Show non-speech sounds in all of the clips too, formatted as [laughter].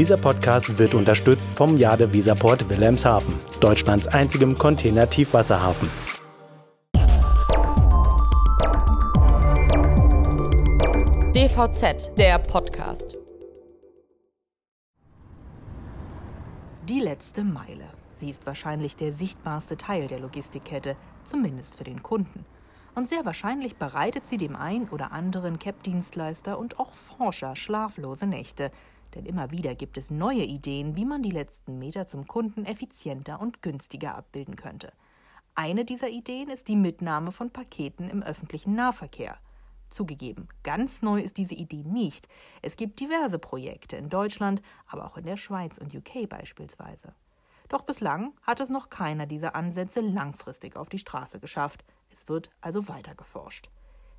Dieser Podcast wird unterstützt vom Jade Visaport Wilhelmshaven, Deutschlands einzigem Container-Tiefwasserhafen. DVZ, der Podcast. Die letzte Meile. Sie ist wahrscheinlich der sichtbarste Teil der Logistikkette, zumindest für den Kunden. Und sehr wahrscheinlich bereitet sie dem ein oder anderen CAP-Dienstleister und auch Forscher schlaflose Nächte, denn immer wieder gibt es neue Ideen, wie man die letzten Meter zum Kunden effizienter und günstiger abbilden könnte. Eine dieser Ideen ist die Mitnahme von Paketen im öffentlichen Nahverkehr. Zugegeben, ganz neu ist diese Idee nicht. Es gibt diverse Projekte in Deutschland, aber auch in der Schweiz und UK beispielsweise. Doch bislang hat es noch keiner dieser Ansätze langfristig auf die Straße geschafft. Es wird also weiter geforscht.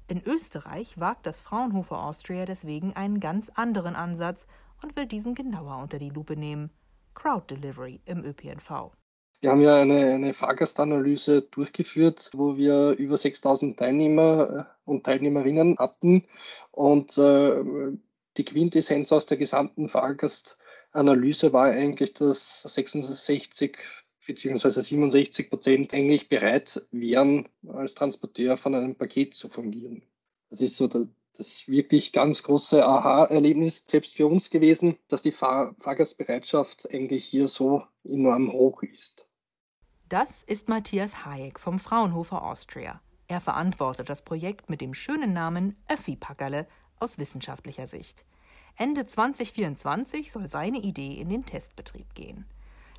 In Österreich wagt das Fraunhofer Austria deswegen einen ganz anderen Ansatz und will diesen genauer unter die Lupe nehmen. Crowd Delivery im ÖPNV. Wir haben ja eine, eine Fahrgastanalyse durchgeführt, wo wir über 6000 Teilnehmer äh, und Teilnehmerinnen hatten. Und äh, die Quintessenz aus der gesamten Fahrgastanalyse war eigentlich, dass 66 bzw. 67 Prozent eigentlich bereit wären, als Transporteur von einem Paket zu fungieren. Das ist so der, das wirklich ganz große Aha-Erlebnis selbst für uns gewesen, dass die Fahr Fahrgastbereitschaft eigentlich hier so enorm hoch ist. Das ist Matthias Hayek vom Fraunhofer Austria. Er verantwortet das Projekt mit dem schönen Namen Öffi-Packerle aus wissenschaftlicher Sicht. Ende 2024 soll seine Idee in den Testbetrieb gehen.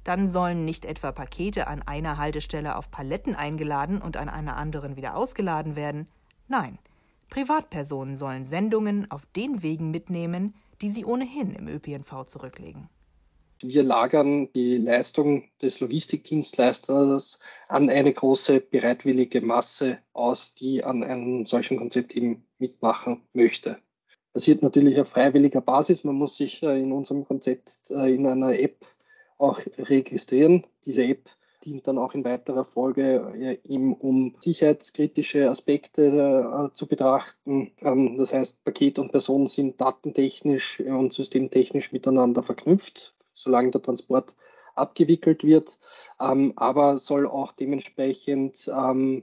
Dann sollen nicht etwa Pakete an einer Haltestelle auf Paletten eingeladen und an einer anderen wieder ausgeladen werden. Nein, Privatpersonen sollen Sendungen auf den Wegen mitnehmen, die sie ohnehin im ÖPNV zurücklegen. Wir lagern die Leistung des Logistikdienstleisters an eine große bereitwillige Masse aus, die an einem solchen Konzept eben mitmachen möchte. Passiert natürlich auf freiwilliger Basis. Man muss sich äh, in unserem Konzept äh, in einer App auch registrieren. Diese App dient dann auch in weiterer Folge äh, eben um sicherheitskritische Aspekte äh, zu betrachten. Ähm, das heißt, Paket und Person sind datentechnisch und systemtechnisch miteinander verknüpft, solange der Transport abgewickelt wird, ähm, aber soll auch dementsprechend ähm,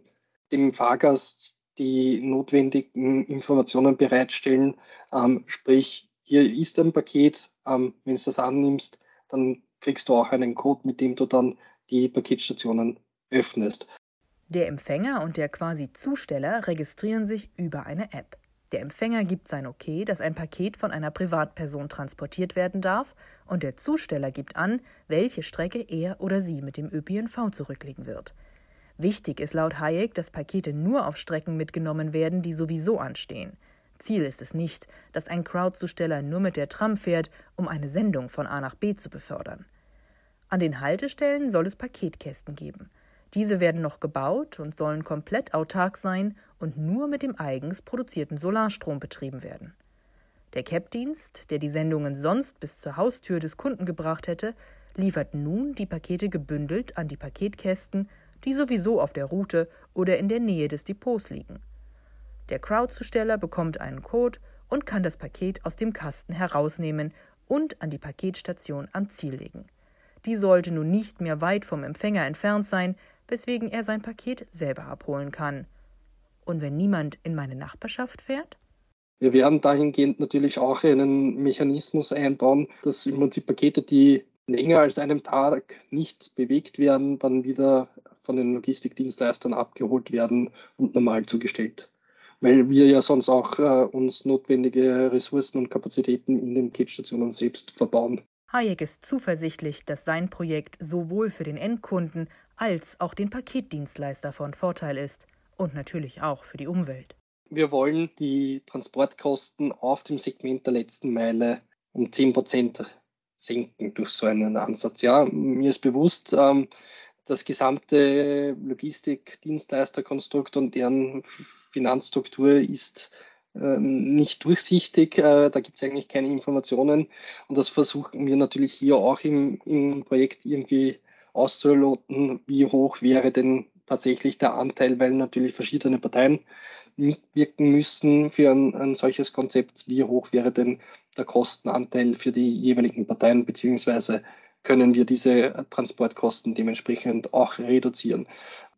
dem Fahrgast die notwendigen Informationen bereitstellen. Sprich, hier ist ein Paket, wenn du das annimmst, dann kriegst du auch einen Code, mit dem du dann die Paketstationen öffnest. Der Empfänger und der quasi Zusteller registrieren sich über eine App. Der Empfänger gibt sein Okay, dass ein Paket von einer Privatperson transportiert werden darf, und der Zusteller gibt an, welche Strecke er oder sie mit dem ÖPNV zurücklegen wird. Wichtig ist laut Hayek, dass Pakete nur auf Strecken mitgenommen werden, die sowieso anstehen. Ziel ist es nicht, dass ein Crowdzusteller nur mit der Tram fährt, um eine Sendung von A nach B zu befördern. An den Haltestellen soll es Paketkästen geben. Diese werden noch gebaut und sollen komplett autark sein und nur mit dem eigens produzierten Solarstrom betrieben werden. Der CAP-Dienst, der die Sendungen sonst bis zur Haustür des Kunden gebracht hätte, liefert nun die Pakete gebündelt an die Paketkästen, die sowieso auf der Route oder in der Nähe des Depots liegen. Der Crowdzusteller bekommt einen Code und kann das Paket aus dem Kasten herausnehmen und an die Paketstation am Ziel legen. Die sollte nun nicht mehr weit vom Empfänger entfernt sein, weswegen er sein Paket selber abholen kann. Und wenn niemand in meine Nachbarschaft fährt? Wir werden dahingehend natürlich auch einen Mechanismus einbauen, dass im Prinzip Pakete, die länger als einem Tag nicht bewegt werden, dann wieder von den Logistikdienstleistern abgeholt werden und normal zugestellt. Weil wir ja sonst auch äh, uns notwendige Ressourcen und Kapazitäten in den Paketstationen selbst verbauen. Hayek ist zuversichtlich, dass sein Projekt sowohl für den Endkunden als auch den Paketdienstleister von Vorteil ist und natürlich auch für die Umwelt. Wir wollen die Transportkosten auf dem Segment der letzten Meile um 10 Prozent senken durch so einen Ansatz. Ja, mir ist bewusst, ähm, das gesamte Logistikdienstleisterkonstrukt und deren Finanzstruktur ist nicht durchsichtig. Äh, da gibt es eigentlich keine Informationen. Und das versuchen wir natürlich hier auch im, im Projekt irgendwie auszuloten, wie hoch wäre denn tatsächlich der Anteil, weil natürlich verschiedene Parteien mitwirken müssen für ein, ein solches Konzept. Wie hoch wäre denn der Kostenanteil für die jeweiligen Parteien, beziehungsweise können wir diese Transportkosten dementsprechend auch reduzieren.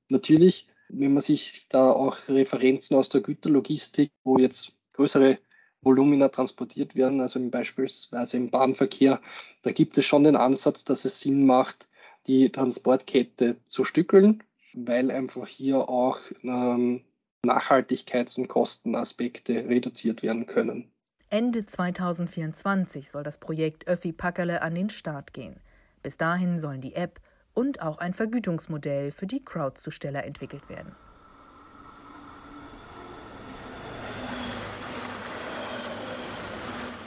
Natürlich, wenn man sich da auch Referenzen aus der Güterlogistik, wo jetzt größere Volumina transportiert werden, also beispielsweise im Bahnverkehr, da gibt es schon den Ansatz, dass es Sinn macht, die Transportkette zu stückeln, weil einfach hier auch ähm, Nachhaltigkeits- und Kostenaspekte reduziert werden können. Ende 2024 soll das Projekt Öffi Packerle an den Start gehen. Bis dahin sollen die App und auch ein Vergütungsmodell für die Crowdzusteller entwickelt werden.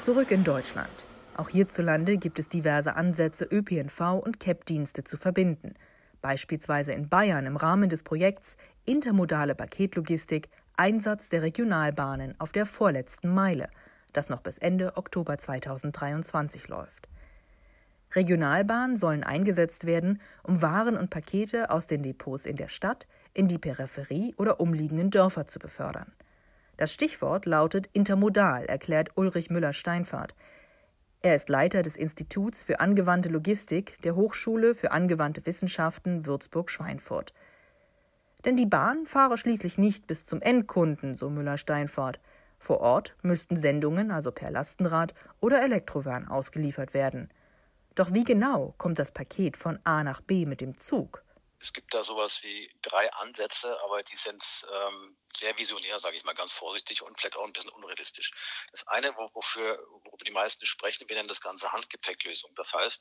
Zurück in Deutschland. Auch hierzulande gibt es diverse Ansätze, ÖPNV und CAP-Dienste zu verbinden. Beispielsweise in Bayern im Rahmen des Projekts Intermodale Paketlogistik Einsatz der Regionalbahnen auf der vorletzten Meile, das noch bis Ende Oktober 2023 läuft. Regionalbahnen sollen eingesetzt werden, um Waren und Pakete aus den Depots in der Stadt in die Peripherie oder umliegenden Dörfer zu befördern. Das Stichwort lautet intermodal, erklärt Ulrich Müller-Steinfahrt. Er ist Leiter des Instituts für angewandte Logistik der Hochschule für angewandte Wissenschaften Würzburg-Schweinfurt. Denn die Bahn fahre schließlich nicht bis zum Endkunden, so Müller-Steinfahrt. Vor Ort müssten Sendungen also per Lastenrad oder Elektrovan ausgeliefert werden. Doch wie genau kommt das Paket von A nach B mit dem Zug? Es gibt da sowas wie drei Ansätze, aber die sind ähm, sehr visionär, sage ich mal ganz vorsichtig und vielleicht auch ein bisschen unrealistisch. Das eine, wofür, worüber die meisten sprechen, wir nennen das Ganze Handgepäcklösung. Das heißt,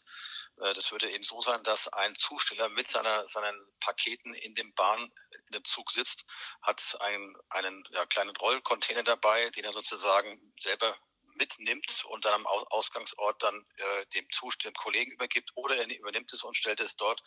äh, das würde eben so sein, dass ein Zusteller mit seiner, seinen Paketen in dem Bahn, in dem Zug sitzt, hat einen, einen ja, kleinen Rollcontainer dabei, den er sozusagen selber mitnimmt und dann am Ausgangsort dann äh, dem zuständigen Kollegen übergibt oder er übernimmt es und stellt es dort,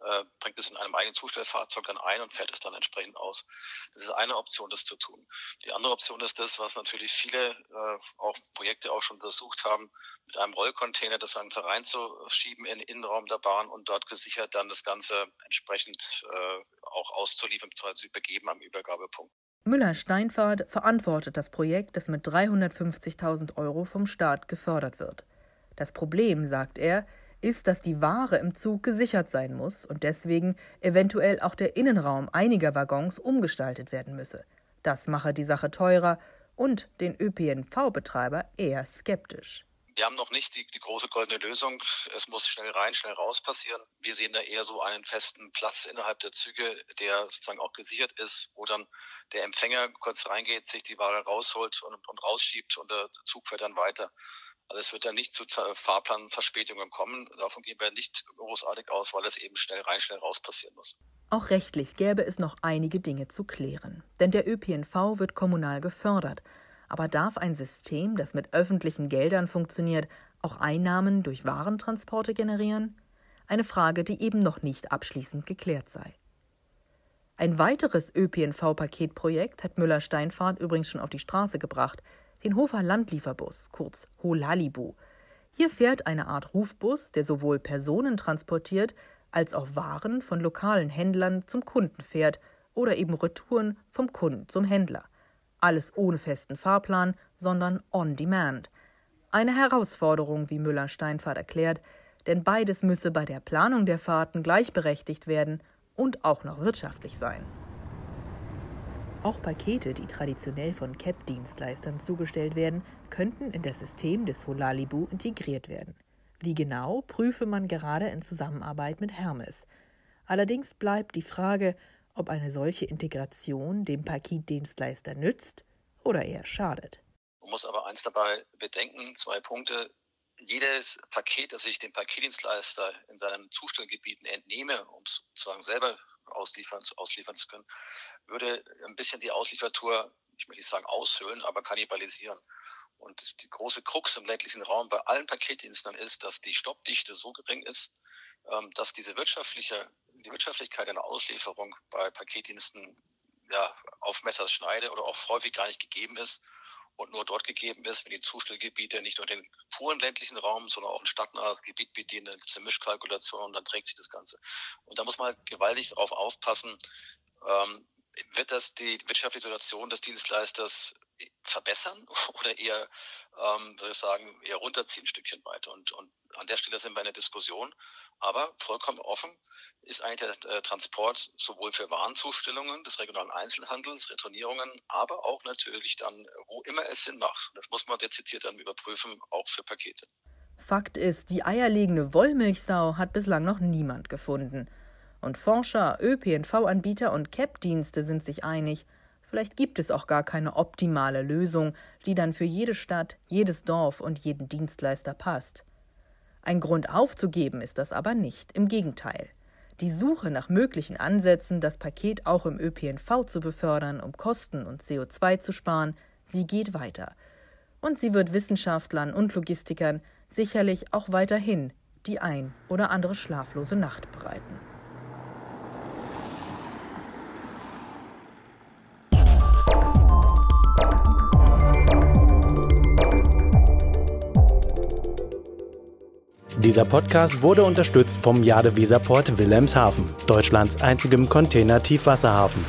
äh, bringt es in einem eigenen Zustellfahrzeug dann ein und fährt es dann entsprechend aus. Das ist eine Option, das zu tun. Die andere Option ist das, was natürlich viele äh, auch Projekte auch schon untersucht haben, mit einem Rollcontainer das Ganze reinzuschieben in den Innenraum der Bahn und dort gesichert dann das Ganze entsprechend äh, auch auszuliefern bzw. zu übergeben am Übergabepunkt. Müller-Steinfahrt verantwortet das Projekt, das mit 350.000 Euro vom Staat gefördert wird. Das Problem, sagt er, ist, dass die Ware im Zug gesichert sein muss und deswegen eventuell auch der Innenraum einiger Waggons umgestaltet werden müsse. Das mache die Sache teurer und den ÖPNV-Betreiber eher skeptisch. Wir haben noch nicht die, die, große goldene Lösung. Es muss schnell rein, schnell raus passieren. Wir sehen da eher so einen festen Platz innerhalb der Züge, der sozusagen auch gesichert ist, wo dann der Empfänger kurz reingeht, sich die Ware rausholt und, und rausschiebt und der Zug fährt dann weiter. Also es wird dann nicht zu Fahrplanverspätungen kommen. Davon gehen wir nicht großartig aus, weil es eben schnell rein, schnell raus passieren muss. Auch rechtlich gäbe es noch einige Dinge zu klären. Denn der ÖPNV wird kommunal gefördert. Aber darf ein System, das mit öffentlichen Geldern funktioniert, auch Einnahmen durch Warentransporte generieren? Eine Frage, die eben noch nicht abschließend geklärt sei. Ein weiteres ÖPNV-Paketprojekt hat Müller-Steinfahrt übrigens schon auf die Straße gebracht, den Hofer Landlieferbus, kurz Holalibu. Hier fährt eine Art Rufbus, der sowohl Personen transportiert als auch Waren von lokalen Händlern zum Kunden fährt oder eben Retouren vom Kunden zum Händler. Alles ohne festen Fahrplan, sondern on demand. Eine Herausforderung, wie Müller-Steinfahrt erklärt, denn beides müsse bei der Planung der Fahrten gleichberechtigt werden und auch noch wirtschaftlich sein. Auch Pakete, die traditionell von CAP-Dienstleistern zugestellt werden, könnten in das System des Holalibu integriert werden. Wie genau, prüfe man gerade in Zusammenarbeit mit Hermes. Allerdings bleibt die Frage, ob eine solche Integration dem Paketdienstleister nützt oder eher schadet. Man muss aber eins dabei bedenken, zwei Punkte. Jedes Paket, das ich dem Paketdienstleister in seinen Zustellgebieten entnehme, um es sozusagen selber ausliefern, ausliefern zu können, würde ein bisschen die Ausliefertour, ich will nicht sagen aushöhlen, aber kannibalisieren. Und die große Krux im ländlichen Raum bei allen Paketdiensten ist, dass die Stoppdichte so gering ist, ähm, dass diese wirtschaftliche die Wirtschaftlichkeit einer Auslieferung bei Paketdiensten ja, auf Messerschneide oder auch häufig gar nicht gegeben ist und nur dort gegeben ist, wenn die Zustellgebiete nicht nur den puren ländlichen Raum, sondern auch ein stadtnahes Gebiet bedienen, dann gibt es eine Mischkalkulation und dann trägt sich das Ganze. Und da muss man halt gewaltig darauf aufpassen, ähm, wird das die wirtschaftliche Situation des Dienstleisters verbessern [laughs] oder eher, ähm, würde ich sagen, eher runterziehen ein Stückchen weiter. Und, und an der Stelle sind wir in der Diskussion. Aber vollkommen offen ist eigentlich der äh, Transport sowohl für Warenzustellungen des regionalen Einzelhandels, Retournierungen, aber auch natürlich dann, wo immer es Sinn macht. Das muss man dezidiert dann überprüfen, auch für Pakete. Fakt ist, die eierlegende Wollmilchsau hat bislang noch niemand gefunden. Und Forscher, ÖPNV-Anbieter und CAP-Dienste sind sich einig, vielleicht gibt es auch gar keine optimale Lösung, die dann für jede Stadt, jedes Dorf und jeden Dienstleister passt. Ein Grund aufzugeben ist das aber nicht, im Gegenteil. Die Suche nach möglichen Ansätzen, das Paket auch im ÖPNV zu befördern, um Kosten und CO2 zu sparen, sie geht weiter. Und sie wird Wissenschaftlern und Logistikern sicherlich auch weiterhin die ein oder andere schlaflose Nacht bereiten. Dieser Podcast wurde unterstützt vom Jade Weserport Wilhelmshaven, Deutschlands einzigem Container-Tiefwasserhafen.